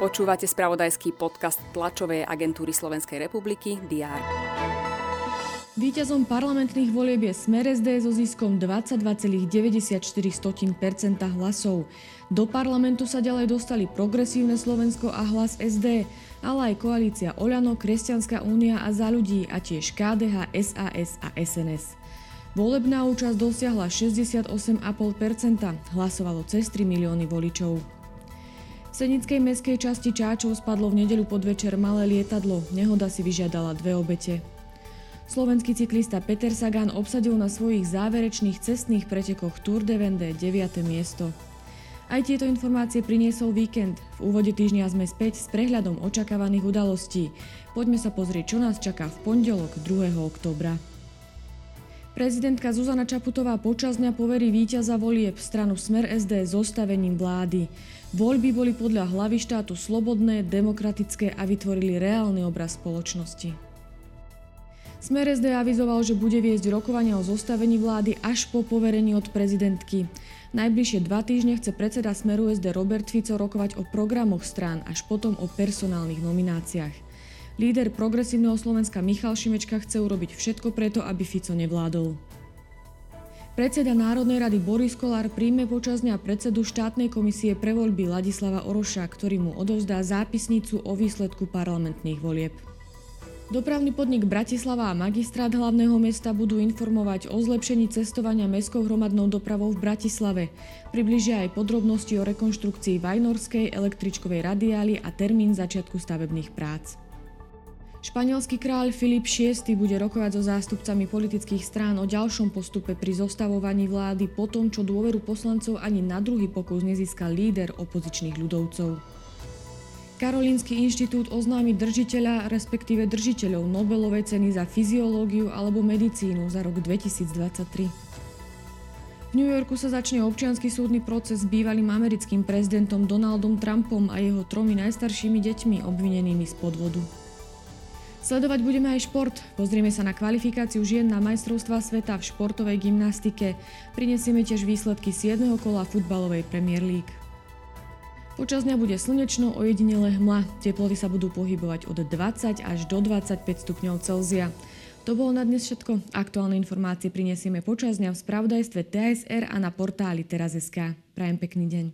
Počúvate spravodajský podcast tlačovej agentúry Slovenskej republiky DR. Výťazom parlamentných volieb je Smer SD so ziskom 22,94% hlasov. Do parlamentu sa ďalej dostali Progresívne Slovensko a hlas SD, ale aj koalícia Oľano, Kresťanská únia a za ľudí a tiež KDH, SAS a SNS. Volebná účasť dosiahla 68,5%, hlasovalo cez 3 milióny voličov. V Senickej meskej časti Čáčov spadlo v nedeľu podvečer malé lietadlo. Nehoda si vyžiadala dve obete. Slovenský cyklista Peter Sagan obsadil na svojich záverečných cestných pretekoch Tour de Vendée 9. miesto. Aj tieto informácie priniesol víkend. V úvode týždňa sme späť s prehľadom očakávaných udalostí. Poďme sa pozrieť, čo nás čaká v pondelok 2. oktobra. Prezidentka Zuzana Čaputová počas dňa poverí víťaza volieb stranu Smer SD zostavením vlády. Voľby boli podľa hlavy štátu slobodné, demokratické a vytvorili reálny obraz spoločnosti. Smer SD avizoval, že bude viesť rokovania o zostavení vlády až po poverení od prezidentky. Najbližšie dva týždne chce predseda Smeru SD Robert Fico rokovať o programoch strán, až potom o personálnych nomináciách. Líder progresívneho Slovenska Michal Šimečka chce urobiť všetko preto, aby Fico nevládol. Predseda Národnej rady Boris Kolár príjme počas dňa predsedu štátnej komisie pre voľby Ladislava Oroša, ktorý mu odovzdá zápisnicu o výsledku parlamentných volieb. Dopravný podnik Bratislava a magistrát hlavného mesta budú informovať o zlepšení cestovania mestskou hromadnou dopravou v Bratislave. Približia aj podrobnosti o rekonštrukcii Vajnorskej električkovej radiály a termín začiatku stavebných prác. Španielský kráľ Filip VI bude rokovať so zástupcami politických strán o ďalšom postupe pri zostavovaní vlády po tom, čo dôveru poslancov ani na druhý pokus nezískal líder opozičných ľudovcov. Karolínsky inštitút oznámi držiteľa, respektíve držiteľov Nobelovej ceny za fyziológiu alebo medicínu za rok 2023. V New Yorku sa začne občiansky súdny proces s bývalým americkým prezidentom Donaldom Trumpom a jeho tromi najstaršími deťmi obvinenými z podvodu. Sledovať budeme aj šport. Pozrieme sa na kvalifikáciu žien na majstrovstvá sveta v športovej gymnastike. Prinesieme tiež výsledky 7. kola futbalovej Premier League. Počas dňa bude slnečno, ojedinele hmla. Teploty sa budú pohybovať od 20 až do 25 stupňov Celzia. To bolo na dnes všetko. Aktuálne informácie prinesieme počas dňa v spravodajstve TSR a na portáli teraz.sk. Prajem pekný deň.